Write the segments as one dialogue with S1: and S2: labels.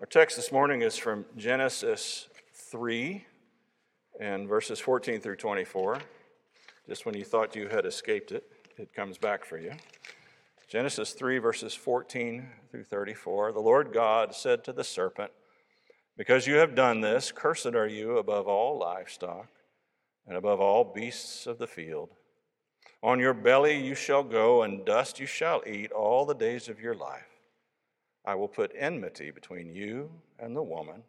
S1: Our text this morning is from Genesis 3 and verses 14 through 24. Just when you thought you had escaped it, it comes back for you. Genesis 3, verses 14 through 34. The Lord God said to the serpent, Because you have done this, cursed are you above all livestock and above all beasts of the field. On your belly you shall go, and dust you shall eat all the days of your life. I will put enmity between you and the woman,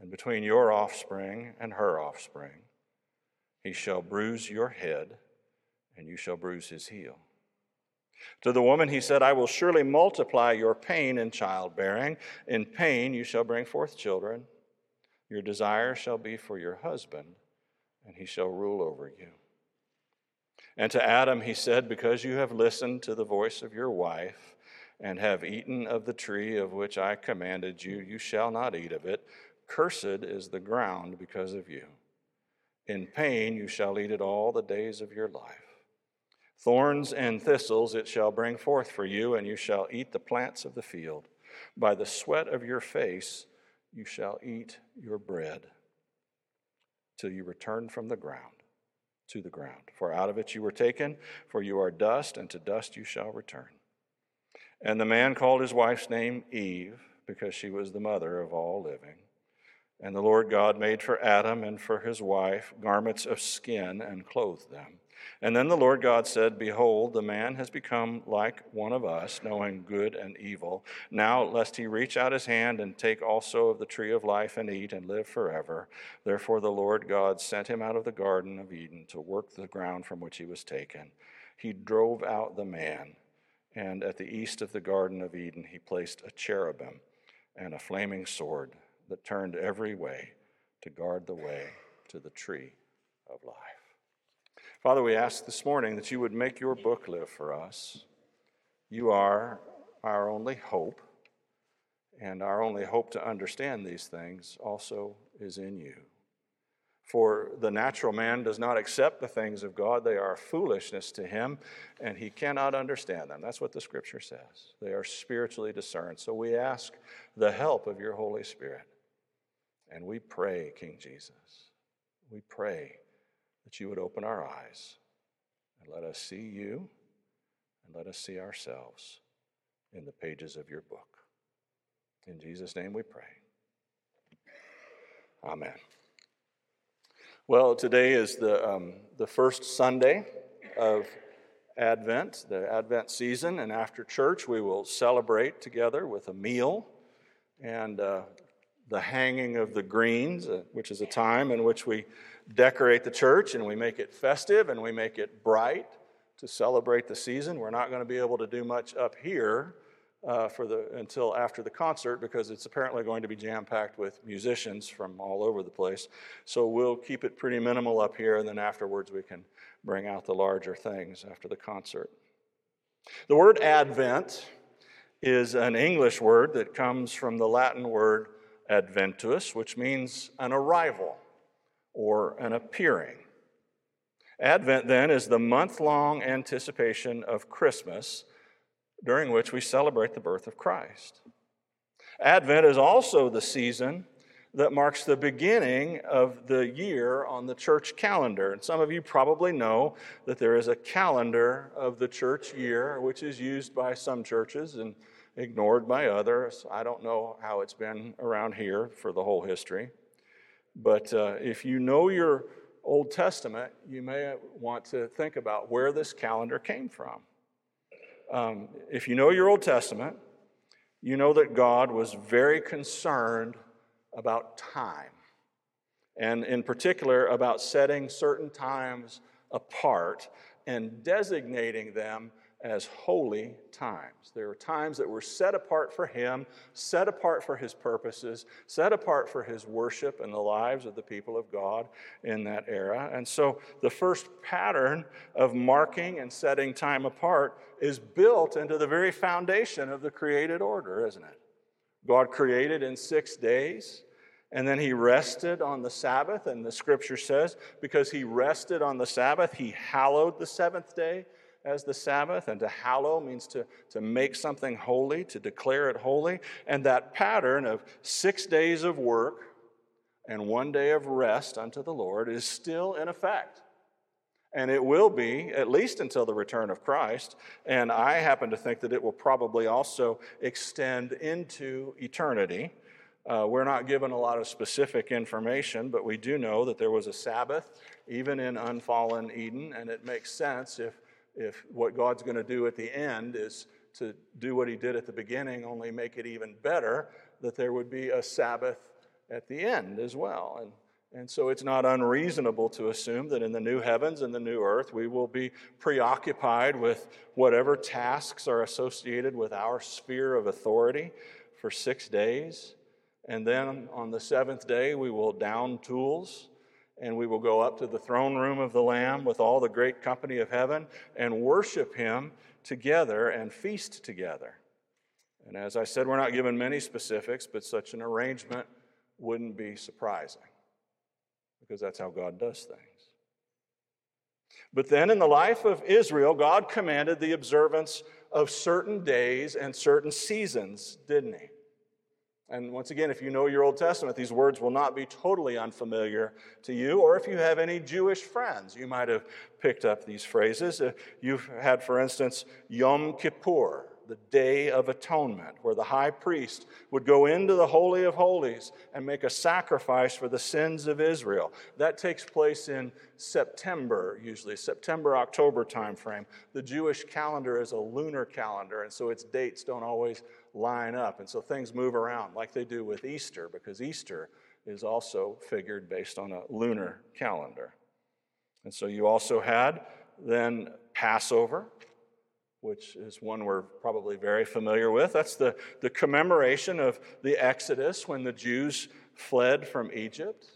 S1: and between your offspring and her offspring. He shall bruise your head, and you shall bruise his heel. To the woman he said, I will surely multiply your pain in childbearing. In pain you shall bring forth children. Your desire shall be for your husband, and he shall rule over you. And to Adam he said, Because you have listened to the voice of your wife, and have eaten of the tree of which I commanded you, you shall not eat of it. Cursed is the ground because of you. In pain you shall eat it all the days of your life. Thorns and thistles it shall bring forth for you, and you shall eat the plants of the field. By the sweat of your face you shall eat your bread till you return from the ground to the ground. For out of it you were taken, for you are dust, and to dust you shall return. And the man called his wife's name Eve, because she was the mother of all living. And the Lord God made for Adam and for his wife garments of skin and clothed them. And then the Lord God said, Behold, the man has become like one of us, knowing good and evil. Now, lest he reach out his hand and take also of the tree of life and eat and live forever. Therefore, the Lord God sent him out of the Garden of Eden to work the ground from which he was taken. He drove out the man, and at the east of the Garden of Eden, he placed a cherubim and a flaming sword that turned every way to guard the way to the tree of life. Father, we ask this morning that you would make your book live for us. You are our only hope, and our only hope to understand these things also is in you. For the natural man does not accept the things of God, they are foolishness to him, and he cannot understand them. That's what the scripture says. They are spiritually discerned. So we ask the help of your Holy Spirit. And we pray, King Jesus, we pray that you would open our eyes and let us see you and let us see ourselves in the pages of your book. In Jesus' name we pray. Amen. Well, today is the, um, the first Sunday of Advent, the Advent season, and after church we will celebrate together with a meal and uh, the hanging of the greens, uh, which is a time in which we decorate the church and we make it festive and we make it bright to celebrate the season. We're not going to be able to do much up here uh, for the until after the concert because it's apparently going to be jam packed with musicians from all over the place. So we'll keep it pretty minimal up here, and then afterwards we can bring out the larger things after the concert. The word Advent is an English word that comes from the Latin word adventus, which means an arrival or an appearing. Advent, then, is the month long anticipation of Christmas during which we celebrate the birth of Christ. Advent is also the season that marks the beginning of the year on the church calendar. And some of you probably know that there is a calendar of the church year, which is used by some churches and ignored by others. I don't know how it's been around here for the whole history. But uh, if you know your Old Testament, you may want to think about where this calendar came from. Um, if you know your Old Testament, you know that God was very concerned about time, and in particular about setting certain times apart and designating them as holy times. There were times that were set apart for Him, set apart for His purposes, set apart for His worship and the lives of the people of God in that era. And so the first pattern of marking and setting time apart is built into the very foundation of the created order, isn't it? God created in six days. And then he rested on the Sabbath, and the scripture says, because he rested on the Sabbath, he hallowed the seventh day as the Sabbath, and to hallow means to, to make something holy, to declare it holy. And that pattern of six days of work and one day of rest unto the Lord is still in effect. And it will be, at least until the return of Christ. And I happen to think that it will probably also extend into eternity. Uh, we're not given a lot of specific information, but we do know that there was a Sabbath, even in unfallen Eden, and it makes sense if, if what God's going to do at the end is to do what he did at the beginning, only make it even better, that there would be a Sabbath at the end as well. And and so it's not unreasonable to assume that in the new heavens and the new earth, we will be preoccupied with whatever tasks are associated with our sphere of authority for six days. And then on the seventh day, we will down tools and we will go up to the throne room of the Lamb with all the great company of heaven and worship Him together and feast together. And as I said, we're not given many specifics, but such an arrangement wouldn't be surprising because that's how God does things. But then in the life of Israel, God commanded the observance of certain days and certain seasons, didn't He? And once again, if you know your Old Testament, these words will not be totally unfamiliar to you. Or if you have any Jewish friends, you might have picked up these phrases. You've had, for instance, Yom Kippur, the Day of Atonement, where the high priest would go into the Holy of Holies and make a sacrifice for the sins of Israel. That takes place in September, usually, September, October timeframe. The Jewish calendar is a lunar calendar, and so its dates don't always line up. And so things move around like they do with Easter, because Easter is also figured based on a lunar calendar. And so you also had then Passover, which is one we're probably very familiar with. That's the, the commemoration of the Exodus when the Jews fled from Egypt.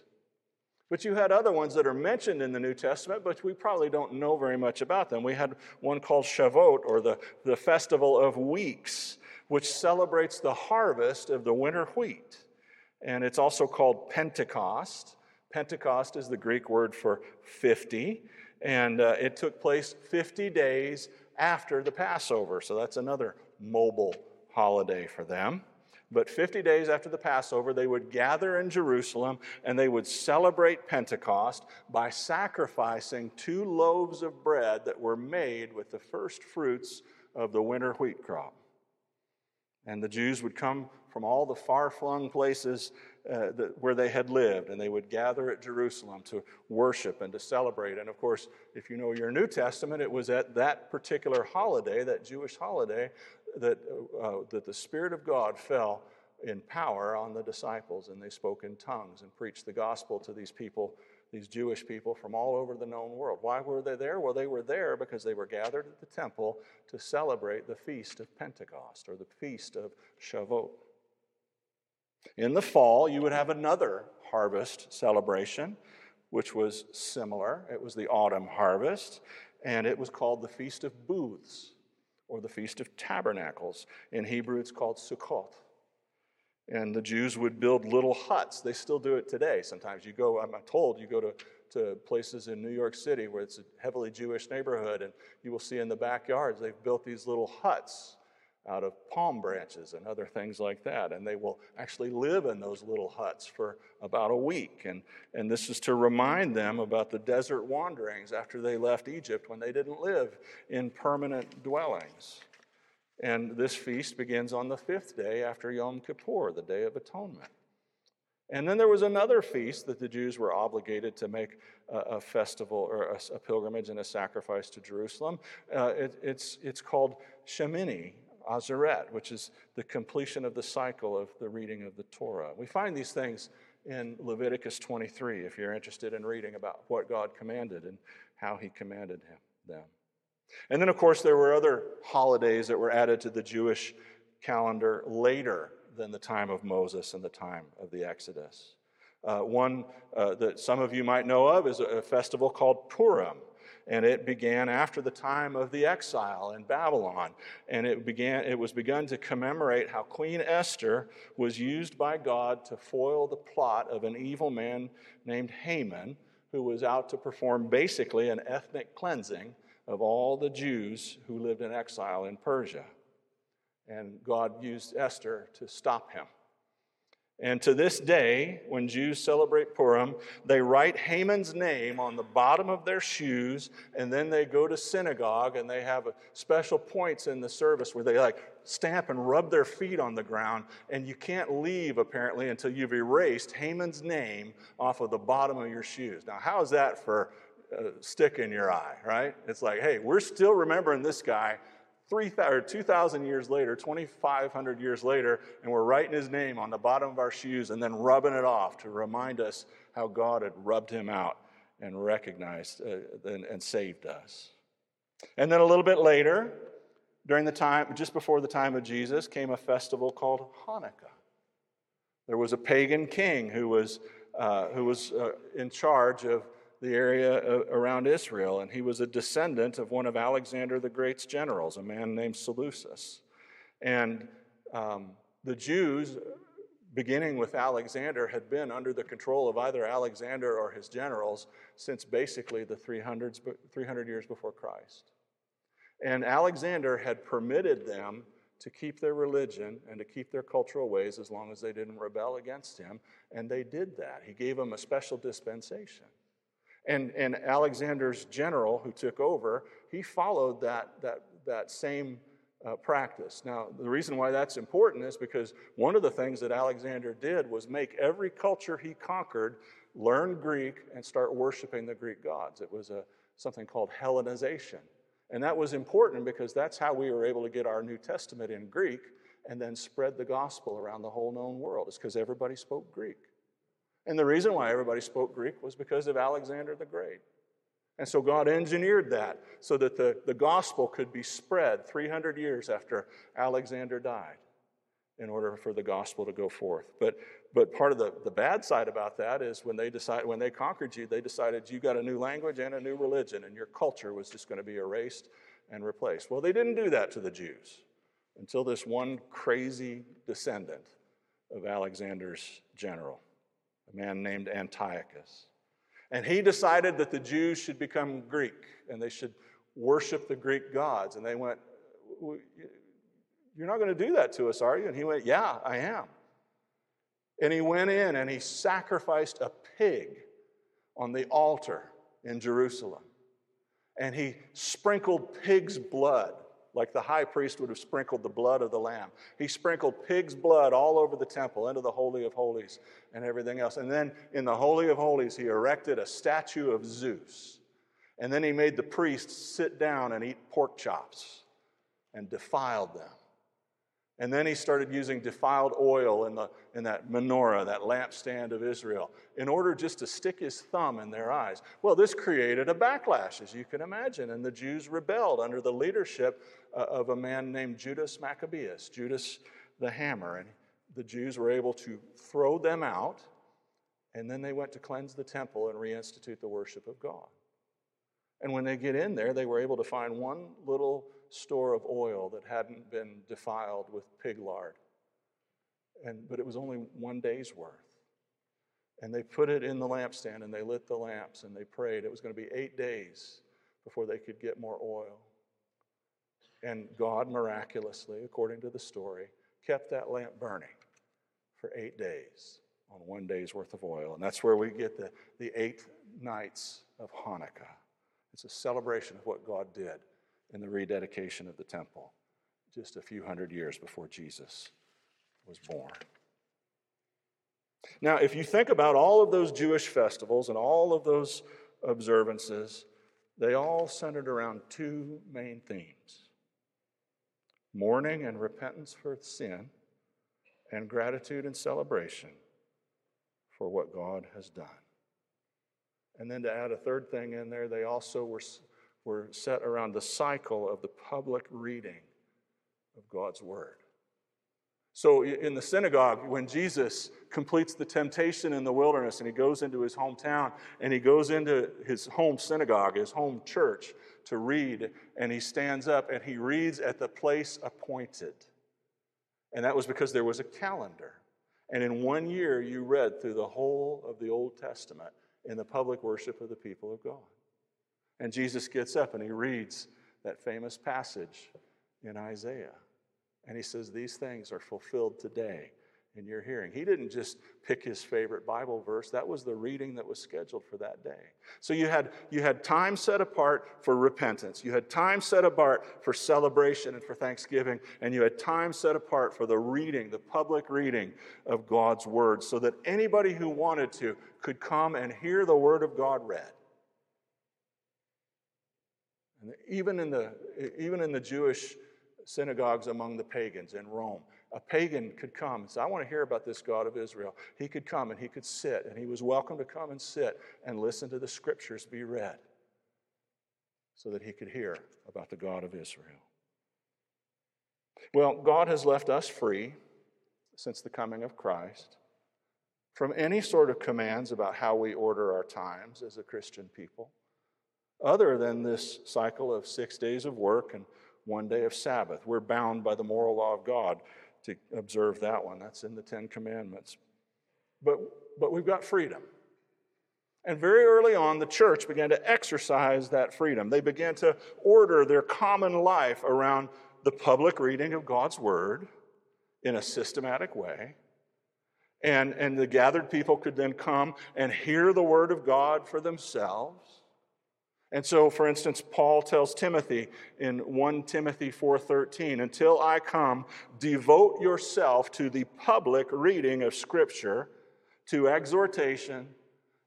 S1: But you had other ones that are mentioned in the New Testament, but we probably don't know very much about them. We had one called Shavuot, or the, the Festival of Weeks, which celebrates the harvest of the winter wheat. And it's also called Pentecost. Pentecost is the Greek word for 50, and uh, it took place 50 days after the Passover. So that's another mobile holiday for them. But 50 days after the Passover, they would gather in Jerusalem and they would celebrate Pentecost by sacrificing two loaves of bread that were made with the first fruits of the winter wheat crop. And the Jews would come from all the far flung places uh, that, where they had lived, and they would gather at Jerusalem to worship and to celebrate. And of course, if you know your New Testament, it was at that particular holiday, that Jewish holiday, that, uh, uh that the Spirit of God fell in power on the disciples, and they spoke in tongues and preached the gospel to these people these Jewish people from all over the known world. Why were they there? Well, they were there because they were gathered at the temple to celebrate the feast of Pentecost or the feast of Shavuot. In the fall, you would have another harvest celebration, which was similar. It was the autumn harvest, and it was called the Feast of Booths or the Feast of Tabernacles. In Hebrew, it's called Sukkot. And the Jews would build little huts. They still do it today. Sometimes you go, I'm told, you go to, to places in New York City where it's a heavily Jewish neighborhood, and you will see in the backyards they've built these little huts out of palm branches and other things like that. And they will actually live in those little huts for about a week. And, and this is to remind them about the desert wanderings after they left Egypt when they didn't live in permanent dwellings. And this feast begins on the fifth day after Yom Kippur, the Day of Atonement. And then there was another feast that the Jews were obligated to make a, a festival or a, a, pilgrimage and a sacrifice to Jerusalem. Uh, it, it's, it's called Shemini Atzeret, which is the completion of the cycle of the reading of the Torah. We find these things in Leviticus 23 if you're interested in reading about what God commanded and how he commanded him, them. And then, of course, there were other holidays that were added to the Jewish calendar later than the time of Moses and the time of the Exodus. Uh, one uh, that some of you might know of is a festival called Purim, and it began after the time of the exile in Babylon. And it began it was begun to commemorate how Queen Esther was used by God to foil the plot of an evil man named Haman, who was out to perform basically an ethnic cleansing of all the Jews who lived in exile in Persia. And God used Esther to stop him. And to this day, when Jews celebrate Purim, they write Haman's name on the bottom of their shoes, and then they go to synagogue and they have special points in the service where they like stamp and rub their feet on the ground, and you can't leave apparently until you've erased Haman's name off of the bottom of your shoes. Now, how is that for stick in your eye, right? It's like, hey, we're still remembering this guy 3,000 or 2,000 years later, 2,500 years later, and we're writing his name on the bottom of our shoes and then rubbing it off to remind us how God had rubbed him out and recognized uh, and, and saved us. And then a little bit later, during the time, just before the time of Jesus, came a festival called Hanukkah. There was a pagan king who was, uh, who was uh, in charge of the area uh, around Israel, and he was a descendant of one of Alexander the Great's generals, a man named Seleucus. And um, the Jews, beginning with Alexander, had been under the control of either Alexander or his generals since basically the 300s, 300 years before Christ. And Alexander had permitted them to keep their religion and to keep their cultural ways as long as they didn't rebel against him. And they did that. He gave them a special dispensation. And, and Alexander's general who took over, he followed that, that, that same uh, practice. Now, the reason why that's important is because one of the things that Alexander did was make every culture he conquered learn Greek and start worshiping the Greek gods. It was a, something called Hellenization. And that was important because that's how we were able to get our New Testament in Greek and then spread the gospel around the whole known world. It's because everybody spoke Greek. And the reason why everybody spoke Greek was because of Alexander the Great. And so God engineered that so that the, the gospel could be spread 300 years after Alexander died in order for the gospel to go forth. But, but part of the, the bad side about that is when they decided, when they conquered you, they decided you got a new language and a new religion, and your culture was just going to be erased and replaced. Well, they didn't do that to the Jews until this one crazy descendant of Alexander's general a man named Antiochus. And he decided that the Jews should become Greek and they should worship the Greek gods. And they went, You're not going to do that to us, are you? And he went, Yeah, I am. And he went in and he sacrificed a pig on the altar in Jerusalem. And he sprinkled pig's blood like the high priest would have sprinkled the blood of the lamb. He sprinkled pig's blood all over the temple, into the Holy of Holies, and everything else. And then in the Holy of Holies, he erected a statue of Zeus. And then he made the priests sit down and eat pork chops and defiled them. And then he started using defiled oil in, the, in that menorah, that lampstand of Israel, in order just to stick his thumb in their eyes. Well, this created a backlash, as you can imagine, and the Jews rebelled under the leadership uh, of a man named Judas Maccabeus, Judas the Hammer. And the Jews were able to throw them out, and then they went to cleanse the temple and reinstitute the worship of God. And when they get in there, they were able to find one little store of oil that hadn't been defiled with pig lard. And, but it was only one day's worth. And they put it in the lampstand and they lit the lamps and they prayed. It was going to be eight days before they could get more oil. And God miraculously, according to the story, kept that lamp burning for eight days on one day's worth of oil. And that's where we get the, the eight nights of Hanukkah. It's a celebration of what God did in the rededication of the temple just a few hundred years before Jesus was born. Now, if you think about all of those Jewish festivals and all of those observances, they all centered around two main themes mourning and repentance for sin, and gratitude and celebration for what God has done. And then to add a third thing in there, they also were were set around the cycle of the public reading of God's Word. So in the synagogue, when Jesus completes the temptation in the wilderness and he goes into his hometown and he goes into his home synagogue, his home church, to read, and he stands up and he reads at the place appointed. And that was because there was a calendar. And in one year, you read through the whole of the Old Testament in the public worship of the people of God. And Jesus gets up and he reads that famous passage in Isaiah. And he says, These things are fulfilled today in your hearing. He didn't just pick his favorite Bible verse, that was the reading that was scheduled for that day. So you had, you had time set apart for repentance, you had time set apart for celebration and for thanksgiving, and you had time set apart for the reading, the public reading of God's Word, so that anybody who wanted to could come and hear the Word of God read. And even in the, even in the Jewish synagogues among the pagans in Rome, a pagan could come and say, I want to hear about this God of Israel. He could come and he could sit, and he was welcome to come and sit and listen to the scriptures be read so that he could hear about the God of Israel. Well, God has left us free since the coming of Christ from any sort of commands about how we order our times as a Christian people, other than this cycle of six days of work and one day of Sabbath. We're bound by the moral law of God to observe that one. That's in the Ten Commandments. But, but we've got freedom. And very early on, the church began to exercise that freedom. They began to order their common life around the public reading of God's word in a systematic way. And, and the gathered people could then come and hear the word of God for themselves. And so, for instance, Paul tells Timothy in 1 Timothy 4:13, "Until I come, devote yourself to the public reading of Scripture, to exhortation,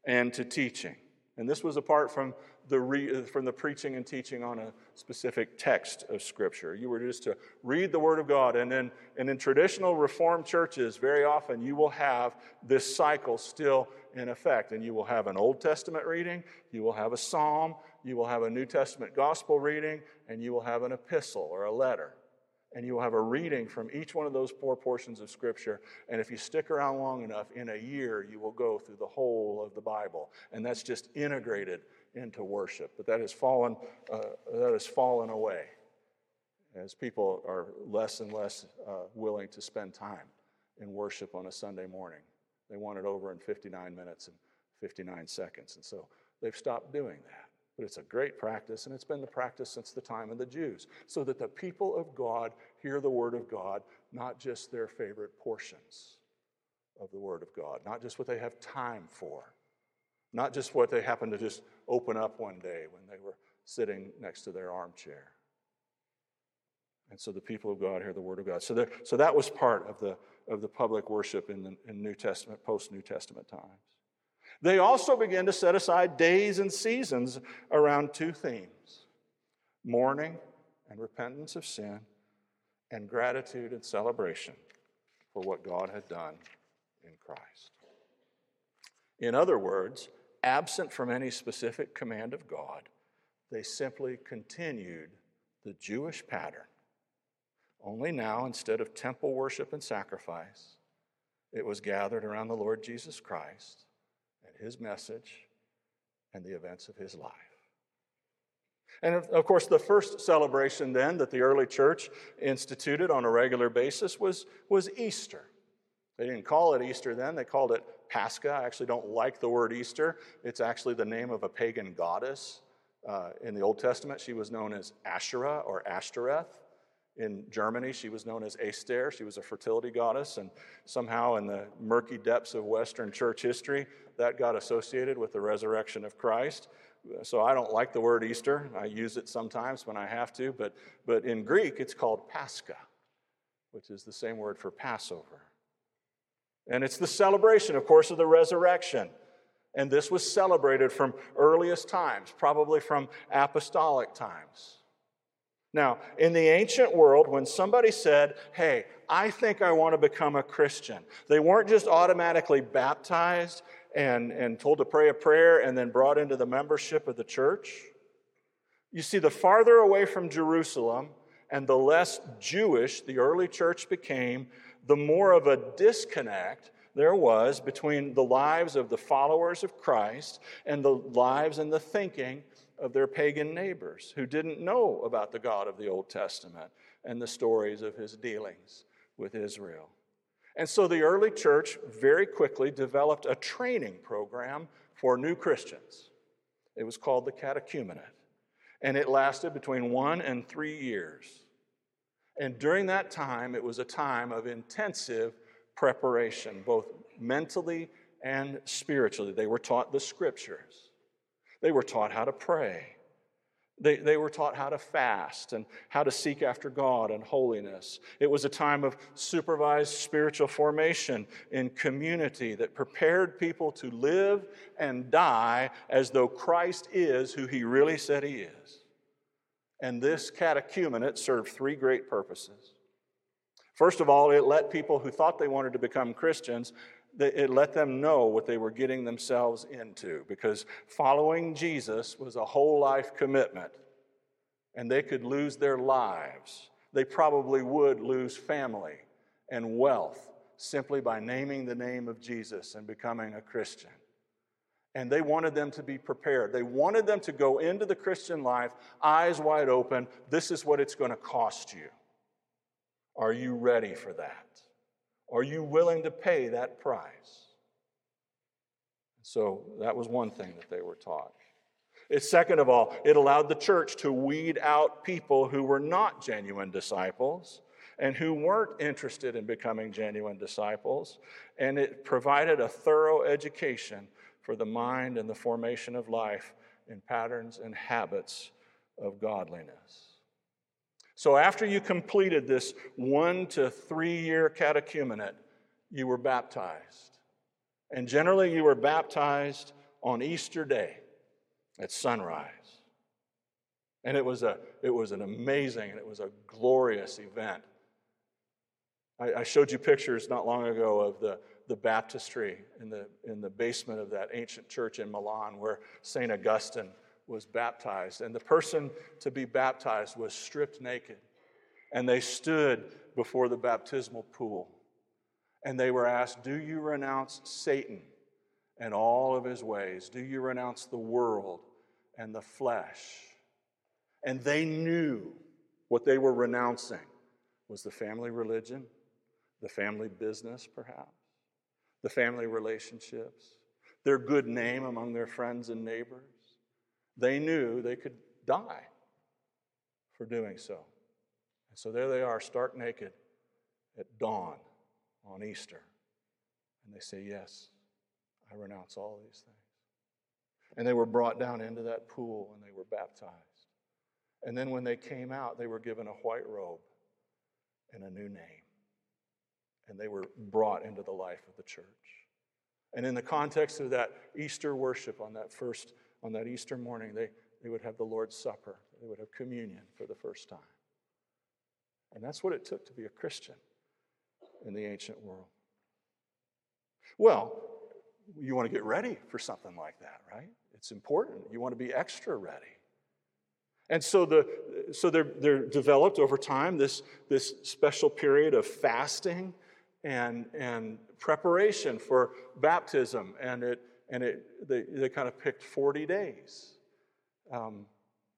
S1: and to teaching." And this was apart from the, re, from the preaching and teaching on a specific text of Scripture. You were just to read the Word of God. And, then, and in traditional Reformed churches, very often you will have this cycle still in effect. And you will have an Old Testament reading, you will have a psalm, you will have a New Testament gospel reading, and you will have an epistle or a letter. And you will have a reading from each one of those four portions of Scripture. And if you stick around long enough, in a year, you will go through the whole of the Bible. And that's just integrated into worship. But that has fallen, uh, that has fallen away as people are less and less uh, willing to spend time in worship on a Sunday morning. They want it over in 59 minutes and 59 seconds. And so they've stopped doing that. But it's a great practice, and it's been the practice since the time of the Jews, so that the people of God hear the Word of God, not just their favorite portions of the Word of God, not just what they have time for, not just what they happen to just open up one day when they were sitting next to their armchair. And so the people of God hear the Word of God. So, there, so that was part of the, of the public worship in the in New Testament, post New Testament times. They also began to set aside days and seasons around two themes mourning and repentance of sin, and gratitude and celebration for what God had done in Christ. In other words, absent from any specific command of God, they simply continued the Jewish pattern. Only now, instead of temple worship and sacrifice, it was gathered around the Lord Jesus Christ his message and the events of his life. And of course, the first celebration then that the early church instituted on a regular basis was, was Easter. They didn't call it Easter then, they called it Pascha. I actually don't like the word Easter. It's actually the name of a pagan goddess. Uh, in the Old Testament, she was known as Asherah or Ashtoreth. In Germany, she was known as Esther. She was a fertility goddess, and somehow in the murky depths of Western church history, that got associated with the resurrection of Christ. So I don't like the word Easter. I use it sometimes when I have to, but, but in Greek, it's called Pascha, which is the same word for Passover. And it's the celebration, of course, of the resurrection. And this was celebrated from earliest times, probably from apostolic times. Now, in the ancient world, when somebody said, Hey, I think I want to become a Christian, they weren't just automatically baptized and, and told to pray a prayer and then brought into the membership of the church. You see, the farther away from Jerusalem and the less Jewish the early church became, the more of a disconnect there was between the lives of the followers of Christ and the lives and the thinking of their pagan neighbors who didn't know about the God of the Old Testament and the stories of his dealings with Israel. And so the early church very quickly developed a training program for new Christians. It was called the catechumenate. And it lasted between one and three years. And during that time, it was a time of intensive preparation, both mentally and spiritually. They were taught the scriptures, they were taught how to pray. They, they were taught how to fast and how to seek after God and holiness. It was a time of supervised spiritual formation in community that prepared people to live and die as though Christ is who he really said he is. And this catechumenate served three great purposes. First of all, it let people who thought they wanted to become Christians it let them know what they were getting themselves into because following Jesus was a whole life commitment and they could lose their lives. They probably would lose family and wealth simply by naming the name of Jesus and becoming a Christian. And they wanted them to be prepared. They wanted them to go into the Christian life eyes wide open. This is what it's going to cost you. Are you ready for that? Are you willing to pay that price? So that was one thing that they were taught. Second of all, it allowed the church to weed out people who were not genuine disciples and who weren't interested in becoming genuine disciples. And it provided a thorough education for the mind and the formation of life in patterns and habits of godliness. So, after you completed this one to three year catechumenate, you were baptized. And generally, you were baptized on Easter Day at sunrise. And it was, a, it was an amazing and it was a glorious event. I, I showed you pictures not long ago of the, the baptistry in the, in the basement of that ancient church in Milan where St. Augustine was baptized, and the person to be baptized was stripped naked. And they stood before the baptismal pool. And they were asked, Do you renounce Satan and all of his ways? Do you renounce the world and the flesh? And they knew what they were renouncing was the family religion, the family business, perhaps, the family relationships, their good name among their friends and neighbors they knew they could die for doing so. And so there they are, stark naked at dawn on Easter. And they say, Yes, I renounce all these things. And they were brought down into that pool and they were baptized. And then when they came out, they were given a white robe and a new name. And they were brought into the life of the church. And in the context of that Easter worship on that first on that Easter morning, they, they would have the Lord's Supper. They would have communion for the first time. And that's what it took to be a Christian in the ancient world. Well, you want to get ready for something like that, right? It's important. You want to be extra ready. And so, the, so they're, they're developed over time this, this special period of fasting and, and preparation for baptism. And it, and it, they, they kind of picked 40 days. Um,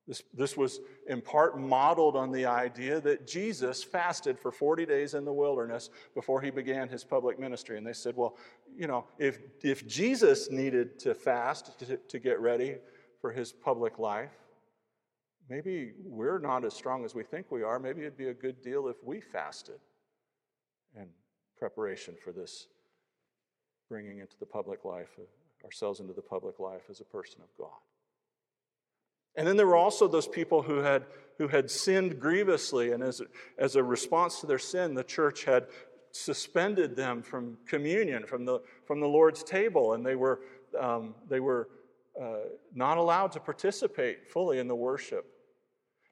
S1: this, this was in part modeled on the idea that Jesus fasted for 40 days in the wilderness before he began his public ministry. And they said, well, you know, if, if Jesus needed to fast to, to get ready for his public life, maybe we're not as strong as we think we are. Maybe it'd be a good deal if we fasted in preparation for this bringing into the public life ourselves into the public life as a person of God. And then there were also those people who had, who had sinned grievously, and as, as a response to their sin, the church had suspended them from communion, from the, from the Lord's table, and they were, um, they were uh, not allowed to participate fully in the worship.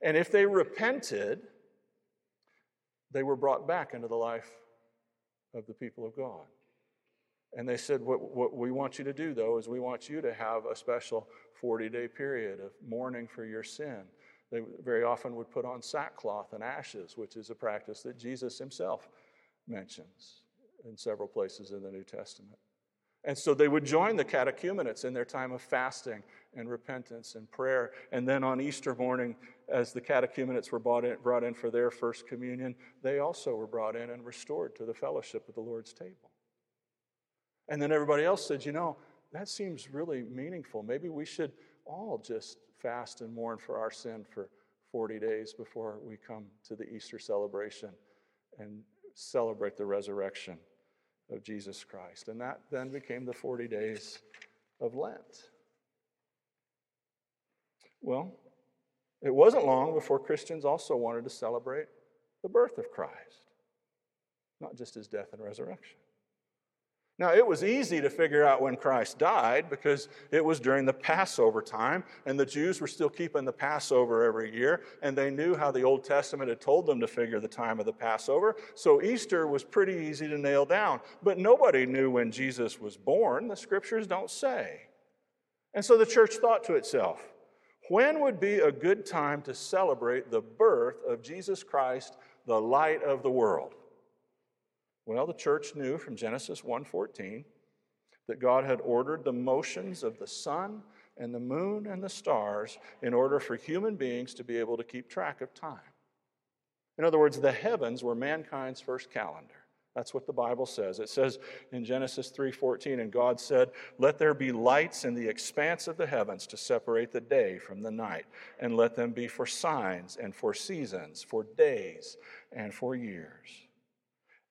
S1: And if they repented, they were brought back into the life of the people of God. And they said, what, what we want you to do, though, is we want you to have a special 40 day period of mourning for your sin. They very often would put on sackcloth and ashes, which is a practice that Jesus himself mentions in several places in the New Testament. And so they would join the catechumenates in their time of fasting and repentance and prayer. And then on Easter morning, as the catechumenates were brought in, brought in for their first communion, they also were brought in and restored to the fellowship of the Lord's table. And then everybody else said, you know, that seems really meaningful. Maybe we should all just fast and mourn for our sin for 40 days before we come to the Easter celebration and celebrate the resurrection of Jesus Christ. And that then became the 40 days of Lent. Well, it wasn't long before Christians also wanted to celebrate the birth of Christ, not just his death and resurrection. Now, it was easy to figure out when Christ died because it was during the Passover time, and the Jews were still keeping the Passover every year, and they knew how the Old Testament had told them to figure the time of the Passover. So Easter was pretty easy to nail down. But nobody knew when Jesus was born. The scriptures don't say. And so the church thought to itself, when would be a good time to celebrate the birth of Jesus Christ, the light of the world? Well, the church knew from Genesis 1:14 that God had ordered the motions of the sun and the moon and the stars in order for human beings to be able to keep track of time. In other words, the heavens were mankind's first calendar. That's what the Bible says. It says in Genesis 3:14 and God said, "Let there be lights in the expanse of the heavens to separate the day from the night, and let them be for signs and for seasons, for days and for years."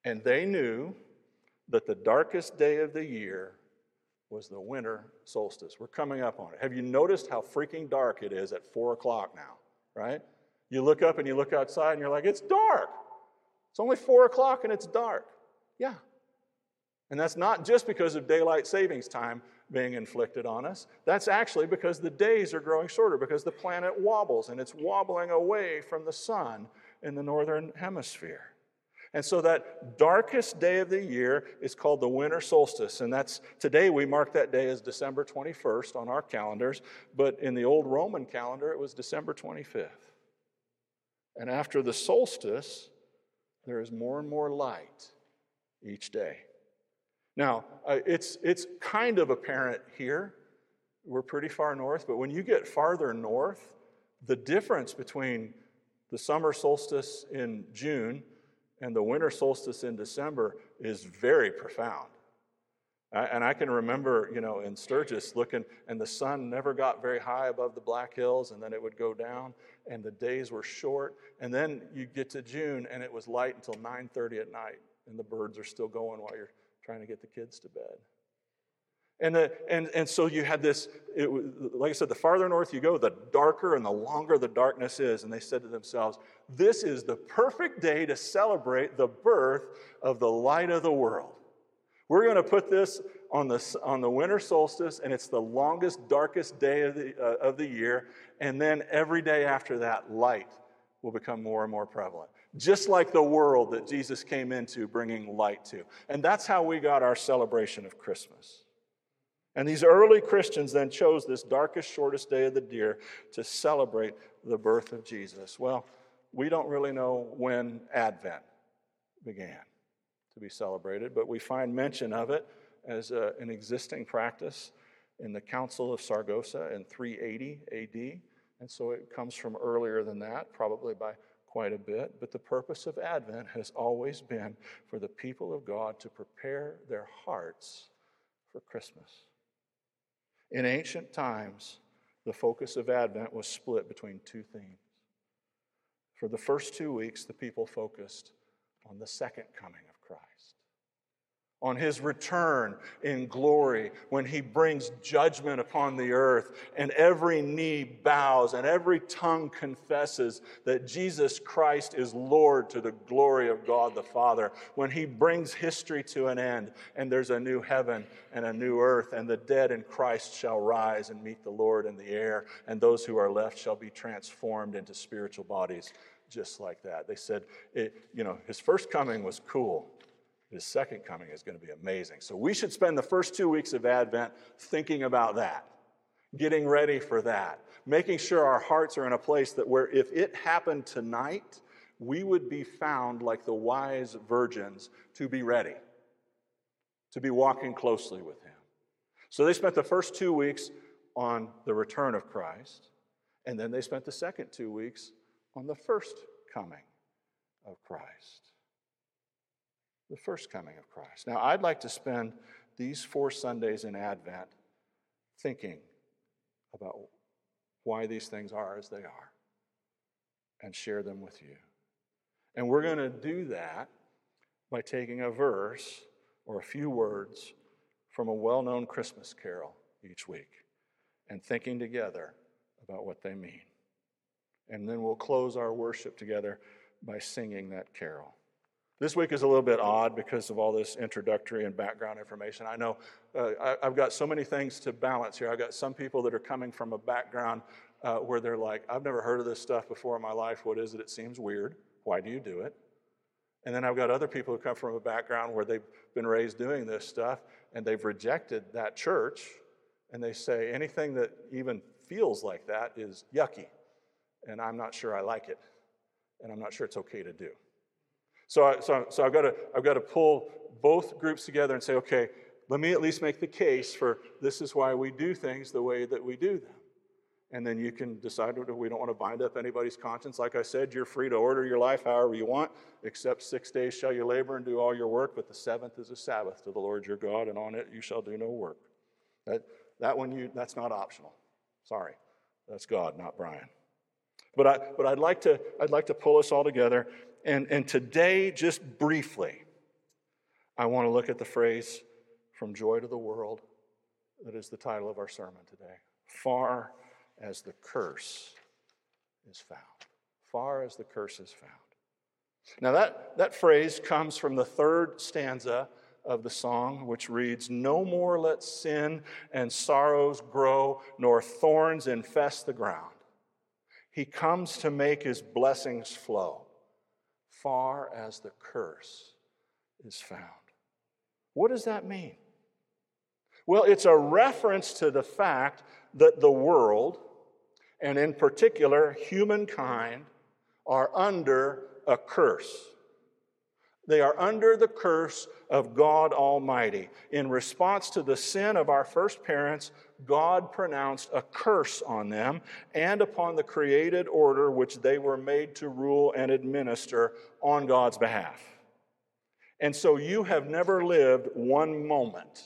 S1: And they knew that the darkest day of the year was the winter solstice. We're coming up on it. Have you noticed how freaking dark it is at four o'clock now, right? You look up and you look outside and you're like, it's dark. It's only four o'clock and it's dark. Yeah. And that's not just because of daylight savings time being inflicted on us. That's actually because the days are growing shorter, because the planet wobbles and it's wobbling away from the sun in the northern hemisphere. And so that darkest day of the year is called the winter solstice. And that's today we mark that day as December 21st on our calendars, but in the old Roman calendar it was December 25th. And after the solstice, there is more and more light each day. Now, uh, it's, it's kind of apparent here. We're pretty far north, but when you get farther north, the difference between the summer solstice in June and the winter solstice in December is very profound. And I can remember, you know, in Sturgis looking, and the sun never got very high above the Black Hills, and then it would go down, and the days were short. And then you get to June, and it was light until 9:30 at night, and the birds are still going while you're trying to get the kids to bed. And, the, and, and so you had this, it, like I said, the farther north you go, the darker and the longer the darkness is. And they said to themselves, This is the perfect day to celebrate the birth of the light of the world. We're going to put this on the, on the winter solstice, and it's the longest, darkest day of the, uh, of the year. And then every day after that, light will become more and more prevalent. Just like the world that Jesus came into bringing light to. And that's how we got our celebration of Christmas. And these early Christians then chose this darkest, shortest day of the year to celebrate the birth of Jesus. Well, we don't really know when Advent began to be celebrated, but we find mention of it as a, an existing practice in the Council of Saragossa in 380 AD. And so it comes from earlier than that, probably by quite a bit. But the purpose of Advent has always been for the people of God to prepare their hearts for Christmas. In ancient times, the focus of Advent was split between two themes. For the first two weeks, the people focused on the second coming of on his return in glory when he brings judgment upon the earth and every knee bows and every tongue confesses that Jesus Christ is Lord to the glory of God the Father. When he brings history to an end and there's a new heaven and a new earth and the dead in Christ shall rise and meet the Lord in the air and those who are left shall be transformed into spiritual bodies just like that. They said, it, you know, his first coming was cool. His second coming is going to be amazing. So we should spend the first two weeks of Advent thinking about that, getting ready for that, making sure our hearts are in a place that where if it happened tonight, we would be found like the wise virgins to be ready, to be walking closely with Him. So they spent the first two weeks on the return of Christ, and then they spent the second two weeks on the first coming of Christ the first coming of Christ. Now, I'd like to spend these four Sundays in Advent thinking about why these things are as they are and share them with you. And we're going to do that by taking a verse or a few words from a well known Christmas carol each week and thinking together about what they mean. And then we'll close our worship together by singing that carol. This week is a little bit odd because of all this introductory and background information. I know uh, I, have got so many things to balance here. I've got some people that are coming from a background uh, where they're like, I've never heard of this stuff before in my life. What is it? It seems weird. Why do you do it? And then I've got other people who come from a background where they've been raised doing this stuff and they've rejected that church and they say anything that even feels like that is yucky and I'm not sure I like it and I'm not sure it's okay to do. So, I, so, so I've, got to, I've got to pull both groups together and say, okay, let me at least make the case for this is why we do things the way that we do them. And then you can decide we don't want to bind up anybody's conscience. Like I said, you're free to order your life however you want, except six days shall you labor and do all your work, but the seventh is a Sabbath to the Lord your God, and on it you shall do no work. That, that one, you, that's not optional. Sorry. That's God, not Brian. But, I, but I'd, like to, I'd like to pull us all together and, and today, just briefly, I want to look at the phrase from joy to the world that is the title of our sermon today. Far as the curse is found. Far as the curse is found. Now, that, that phrase comes from the third stanza of the song, which reads No more let sin and sorrows grow, nor thorns infest the ground. He comes to make his blessings flow far as the curse is found. What does that mean? Well, it's a reference to the fact that the world, and in particular humankind, are under a curse. They are under the curse of God Almighty. In response to the sin of our first parents, God pronounced a curse on them and upon the created order which they were made to rule and administer on God's behalf. And so you have never lived one moment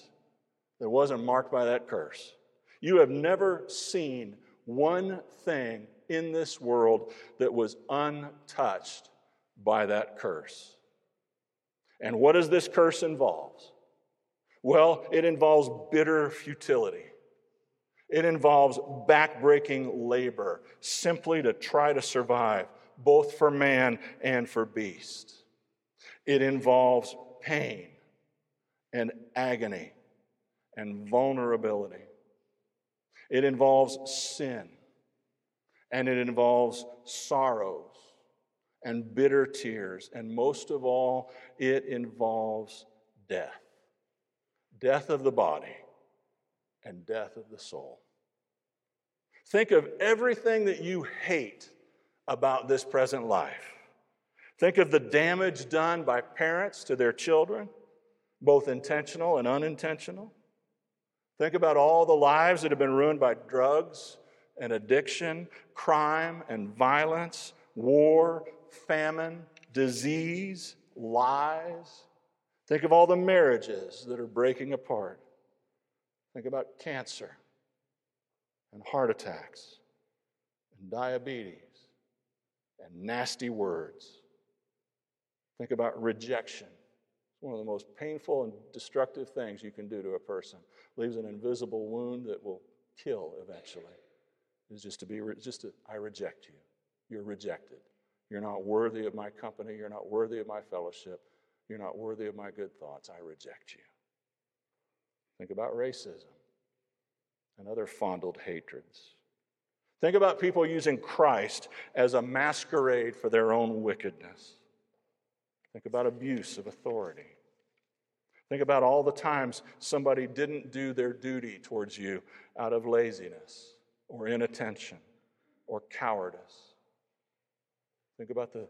S1: that wasn't marked by that curse. You have never seen one thing in this world that was untouched by that curse. And what does this curse involve? Well, it involves bitter futility. It involves backbreaking labor simply to try to survive, both for man and for beast. It involves pain and agony and vulnerability. It involves sin and it involves sorrows and bitter tears. And most of all, it involves death death of the body and death of the soul. Think of everything that you hate about this present life. Think of the damage done by parents to their children, both intentional and unintentional. Think about all the lives that have been ruined by drugs and addiction, crime and violence, war, famine, disease, lies. Think of all the marriages that are breaking apart. Think about cancer and heart attacks and diabetes and nasty words. Think about rejection. It's one of the most painful and destructive things you can do to a person. Leaves an invisible wound that will kill eventually. Is just to be just to I reject you. You're rejected. You're not worthy of my company. You're not worthy of my fellowship. You're not worthy of my good thoughts. I reject you. Think about racism and other fondled hatreds. Think about people using Christ as a masquerade for their own wickedness. Think about abuse of authority. Think about all the times somebody didn't do their duty towards you out of laziness or inattention or cowardice. Think about the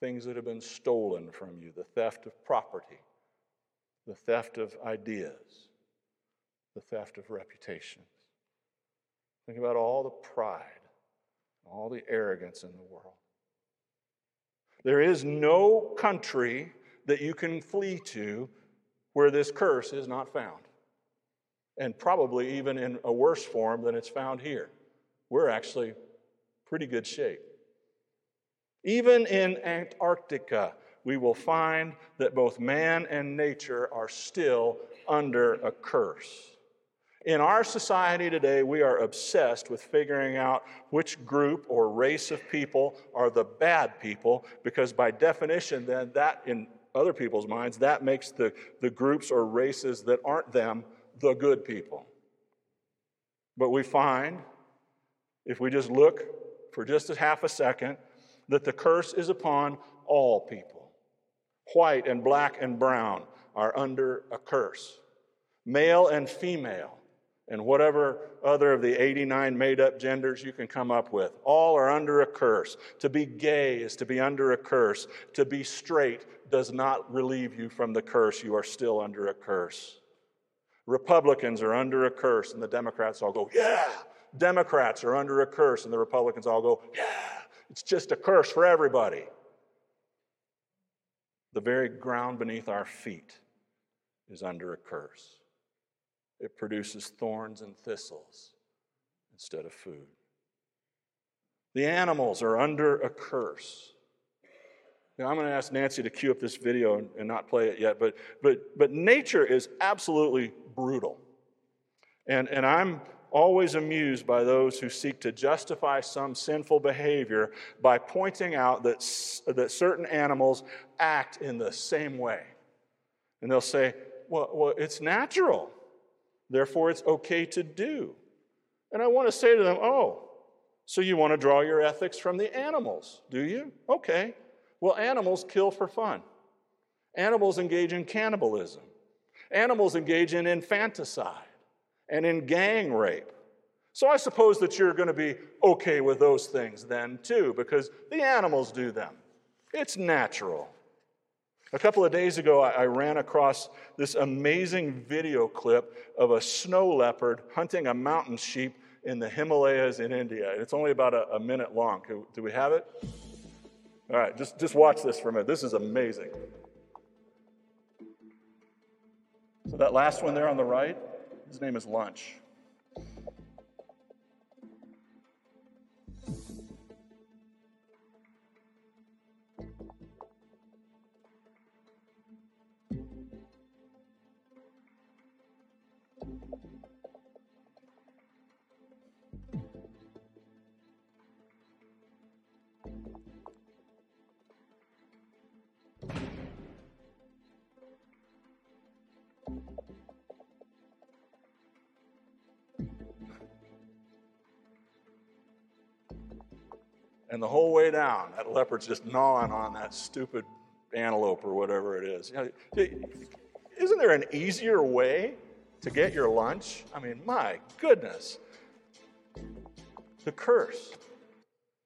S1: things that have been stolen from you the theft of property, the theft of ideas, the theft of reputations. Think about all the pride, all the arrogance in the world. There is no country that you can flee to where this curse is not found. And probably even in a worse form than it's found here. we're actually pretty good shape. Even in Antarctica, we will find that both man and nature are still under a curse. In our society today, we are obsessed with figuring out which group or race of people are the bad people, because by definition, then that, in other people's minds, that makes the, the groups or races that aren't them the good people. But we find, if we just look for just a half a second, that the curse is upon all people. White and black and brown are under a curse. Male and female, and whatever other of the 89 made up genders you can come up with, all are under a curse. To be gay is to be under a curse. To be straight does not relieve you from the curse. You are still under a curse. Republicans are under a curse, and the Democrats all go, yeah. Democrats are under a curse, and the Republicans all go, yeah. It's just a curse for everybody. The very ground beneath our feet is under a curse. It produces thorns and thistles instead of food. The animals are under a curse. Now, I'm going to ask Nancy to cue up this video and, not play it yet, but, but, but nature is absolutely brutal. And, and I'm always amused by those who seek to justify some sinful behavior by pointing out that, that certain animals act in the same way. And they'll say, well, well, it's natural, therefore it's okay to do. And I want to say to them, oh, so you want to draw your ethics from the animals, do you? Okay. Well, animals kill for fun. Animals engage in cannibalism. Animals engage in infanticide and in gang rape. So I suppose that you're going to be okay with those things then too, because the animals do them. It's natural. A couple of days ago, I ran across this amazing video clip of a snow leopard hunting a mountain sheep in the Himalayas in India. It's only about a, a minute long. Do we have it? All right, just, just watch this for a minute. This is amazing. So, that last one there on the right, his name is Lunch. And the whole way down, that leopard's just gnawing on that stupid antelope or whatever it is. You know, isn't there an easier way to get your lunch? I mean, my goodness. The curse.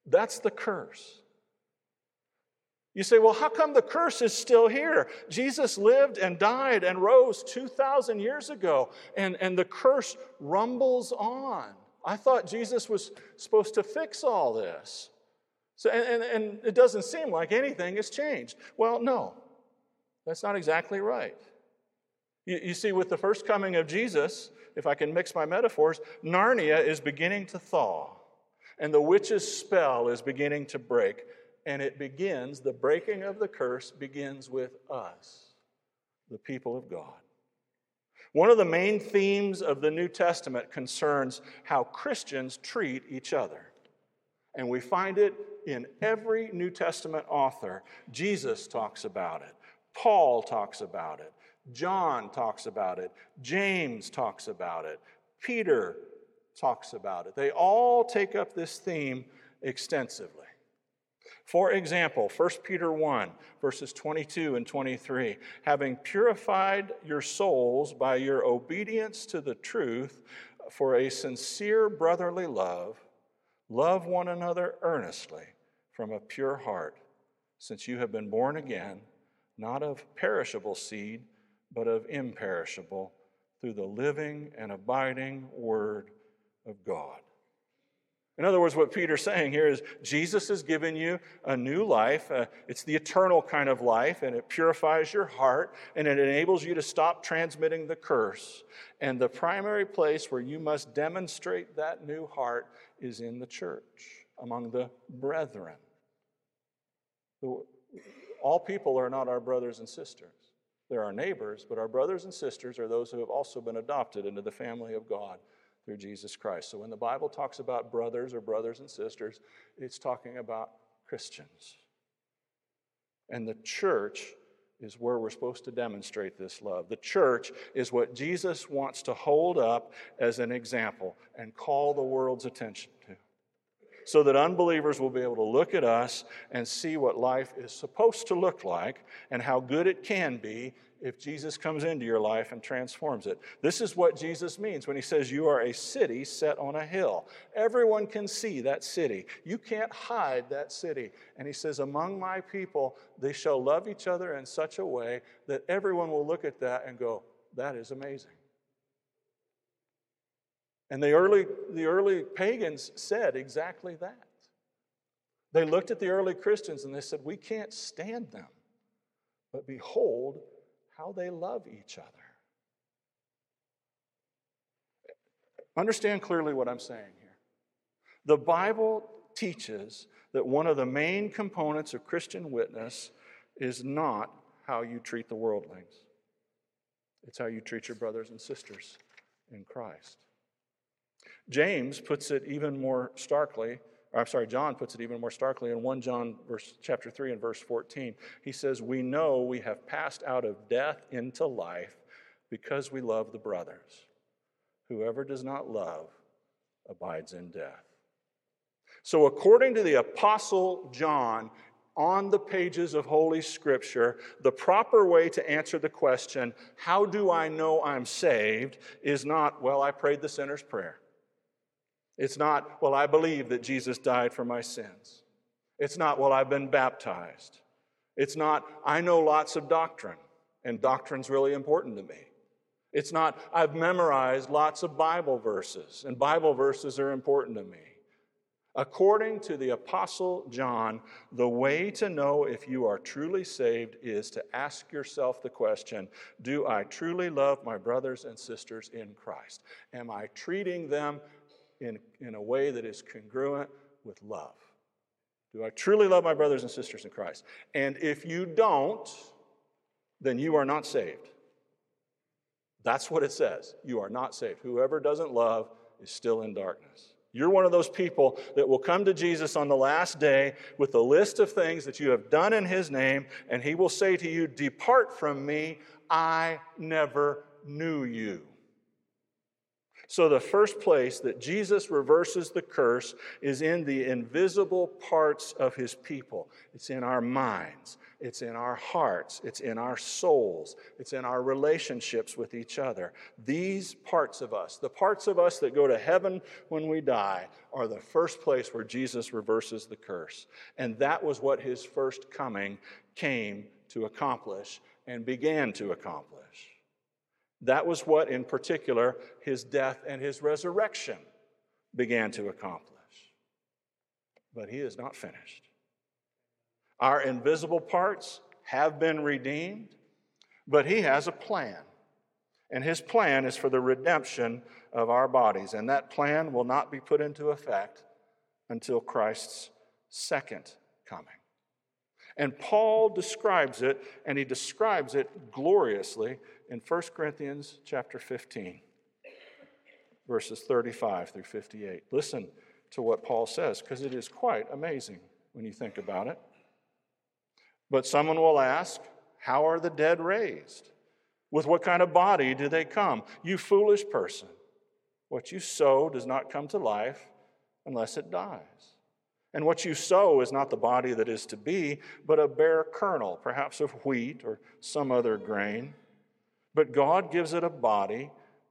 S1: That's the curse. You say, well, how come the curse is still here? Jesus lived and died and rose 2,000 years ago, and, and the curse rumbles on. I thought Jesus was supposed to fix all this. So, and, and, and it doesn't seem like anything has changed. Well, no, that's not exactly right. You, you see, with the first coming of Jesus, if I can mix my metaphors, Narnia is beginning to thaw, and the witch's spell is beginning to break. And it begins, the breaking of the curse begins with us, the people of God. One of the main themes of the New Testament concerns how Christians treat each other. And we find it in every New Testament author. Jesus talks about it, Paul talks about it, John talks about it, James talks about it, Peter talks about it. They all take up this theme extensively. For example, 1 Peter 1, verses 22 and 23 having purified your souls by your obedience to the truth for a sincere brotherly love Love one another earnestly from a pure heart, since you have been born again, not of perishable seed, but of imperishable, through the living and abiding Word of God. In other words, what Peter's saying here is Jesus has given you a new life. Uh, it's the eternal kind of life, and it purifies your heart, and it enables you to stop transmitting the curse. And the primary place where you must demonstrate that new heart is in the church, among the brethren. All people are not our brothers and sisters. They're our neighbors, but our brothers and sisters are those who have also been adopted into the family of God through Jesus Christ. So when the Bible talks about brothers or brothers and sisters, it's talking about Christians. And the church is where we're supposed to demonstrate this love. The church is what Jesus wants to hold up as an example and call the world's attention to. So that unbelievers will be able to look at us and see what life is supposed to look like and how good it can be if Jesus comes into your life and transforms it. This is what Jesus means when he says, You are a city set on a hill. Everyone can see that city. You can't hide that city. And he says, Among my people, they shall love each other in such a way that everyone will look at that and go, That is amazing. And the early, the early pagans said exactly that. They looked at the early Christians and they said, We can't stand them. But behold, how they love each other. Understand clearly what I'm saying here. The Bible teaches that one of the main components of Christian witness is not how you treat the worldlings, it's how you treat your brothers and sisters in Christ. James puts it even more starkly I'm sorry, John puts it even more starkly in 1 John verse, chapter 3 and verse 14. He says, We know we have passed out of death into life because we love the brothers. Whoever does not love abides in death. So, according to the Apostle John, on the pages of Holy Scripture, the proper way to answer the question, How do I know I'm saved? is not, Well, I prayed the sinner's prayer. It's not, well, I believe that Jesus died for my sins. It's not, well, I've been baptized. It's not, I know lots of doctrine, and doctrine's really important to me. It's not, I've memorized lots of Bible verses, and Bible verses are important to me. According to the Apostle John, the way to know if you are truly saved is to ask yourself the question Do I truly love my brothers and sisters in Christ? Am I treating them in, in a way that is congruent with love? Do I truly love my brothers and sisters in Christ? And if you don't, then you are not saved. That's what it says. You are not saved. Whoever doesn't love is still in darkness. You're one of those people that will come to Jesus on the last day with a list of things that you have done in his name, and he will say to you, Depart from me, I never knew you. So, the first place that Jesus reverses the curse is in the invisible parts of his people. It's in our minds, it's in our hearts, it's in our souls, it's in our relationships with each other. These parts of us, the parts of us that go to heaven when we die, are the first place where Jesus reverses the curse. And that was what his first coming came to accomplish and began to accomplish. That was what, in particular, his death and his resurrection began to accomplish. But he is not finished. Our invisible parts have been redeemed, but he has a plan. And his plan is for the redemption of our bodies. And that plan will not be put into effect until Christ's second coming. And Paul describes it, and he describes it gloriously in 1 Corinthians chapter 15, verses 35 through 58. Listen to what Paul says, because it is quite amazing when you think about it. But someone will ask, How are the dead raised? With what kind of body do they come? You foolish person. What you sow does not come to life unless it dies. And what you sow is not the body that is to be, but a bare kernel, perhaps of wheat or some other grain. But God gives it a body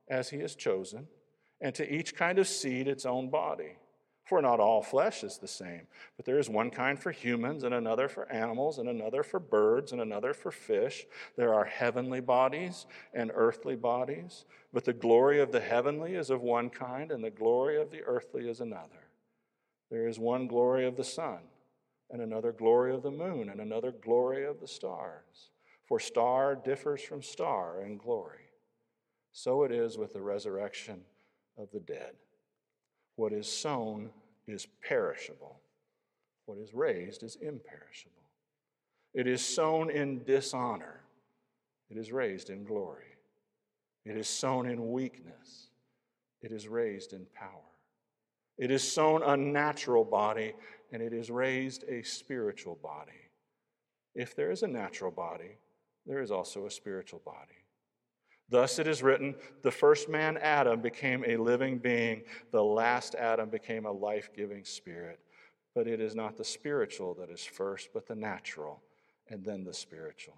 S1: as He has chosen, and to each kind of seed its own body. For not all flesh is the same, but there is one kind for humans, and another for animals, and another for birds, and another for fish. There are heavenly bodies and earthly bodies, but the glory of the heavenly is of one kind, and the glory of the earthly is another. There is one glory of the sun, and another glory of the moon, and another glory of the stars. For star differs from star in glory. So it is with the resurrection of the dead. What is sown is perishable, what is raised is imperishable. It is sown in dishonor, it is raised in glory. It is sown in weakness, it is raised in power. It is sown a natural body, and it is raised a spiritual body. If there is a natural body, there is also a spiritual body. Thus it is written the first man, Adam, became a living being, the last Adam became a life giving spirit. But it is not the spiritual that is first, but the natural, and then the spiritual.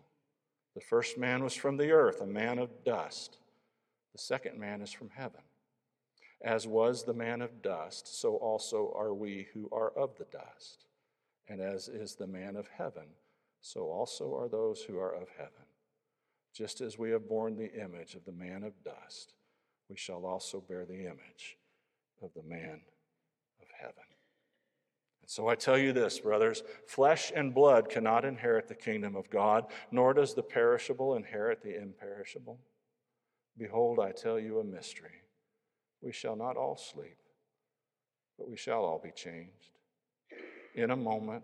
S1: The first man was from the earth, a man of dust. The second man is from heaven. As was the man of dust, so also are we who are of the dust. And as is the man of heaven, so also are those who are of heaven. Just as we have borne the image of the man of dust, we shall also bear the image of the man of heaven. And so I tell you this, brothers flesh and blood cannot inherit the kingdom of God, nor does the perishable inherit the imperishable. Behold, I tell you a mystery. We shall not all sleep, but we shall all be changed. In a moment,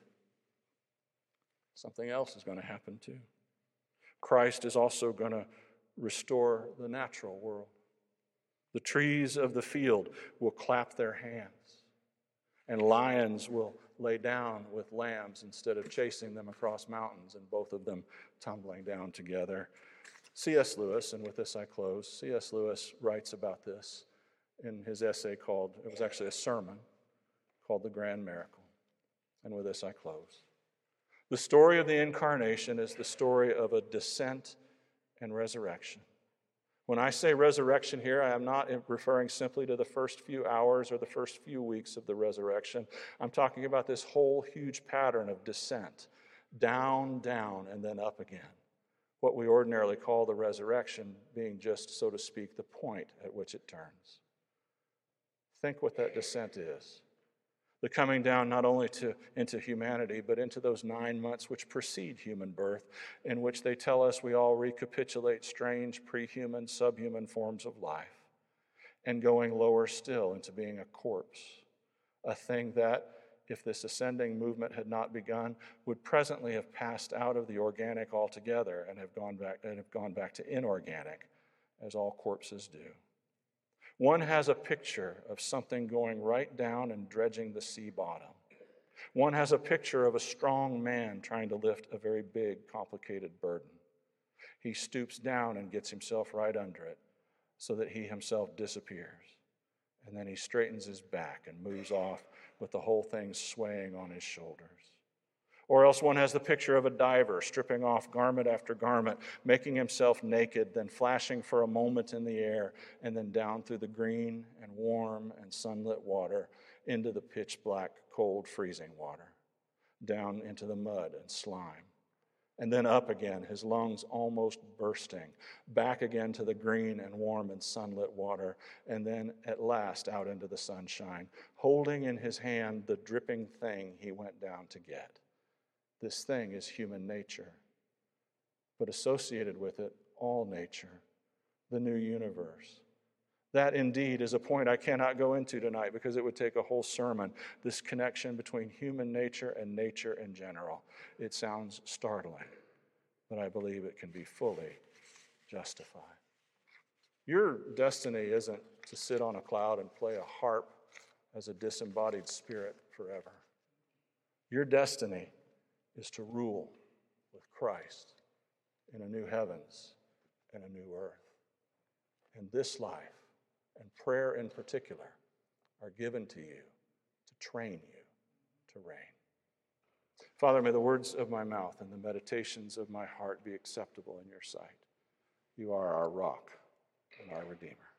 S1: something else is going to happen too. Christ is also going to restore the natural world. The trees of the field will clap their hands, and lions will lay down with lambs instead of chasing them across mountains and both of them tumbling down together. C.S. Lewis, and with this I close, C.S. Lewis writes about this in his essay called, it was actually a sermon called The Grand Miracle. And with this I close. The story of the incarnation is the story of a descent and resurrection. When I say resurrection here, I am not referring simply to the first few hours or the first few weeks of the resurrection. I'm talking about this whole huge pattern of descent down, down, and then up again. What we ordinarily call the resurrection being just, so to speak, the point at which it turns. Think what that descent is the coming down not only to, into humanity, but into those nine months which precede human birth, in which they tell us we all recapitulate strange prehuman, subhuman forms of life, and going lower still into being a corpse, a thing that, if this ascending movement had not begun, would presently have passed out of the organic altogether and have gone back, and have gone back to inorganic, as all corpses do. One has a picture of something going right down and dredging the sea bottom. One has a picture of a strong man trying to lift a very big, complicated burden. He stoops down and gets himself right under it so that he himself disappears. And then he straightens his back and moves off with the whole thing swaying on his shoulders. Or else one has the picture of a diver stripping off garment after garment, making himself naked, then flashing for a moment in the air, and then down through the green and warm and sunlit water into the pitch black, cold, freezing water, down into the mud and slime. And then up again, his lungs almost bursting, back again to the green and warm and sunlit water, and then at last out into the sunshine, holding in his hand the dripping thing he went down to get. This thing is human nature, but associated with it, all nature, the new universe, That indeed is a point I cannot go into tonight because it would take a whole sermon. This connection between human nature and nature in general. It sounds startling, but I believe it can be fully justified. Your destiny isn't to sit on a cloud and play a harp as a disembodied spirit forever. Your destiny is to rule with Christ in a new heavens and a new earth. And this life and prayer in particular are given to you to train you to reign. Father, may the words of my mouth and the meditations of my heart be acceptable in your sight. You are our rock and our Redeemer.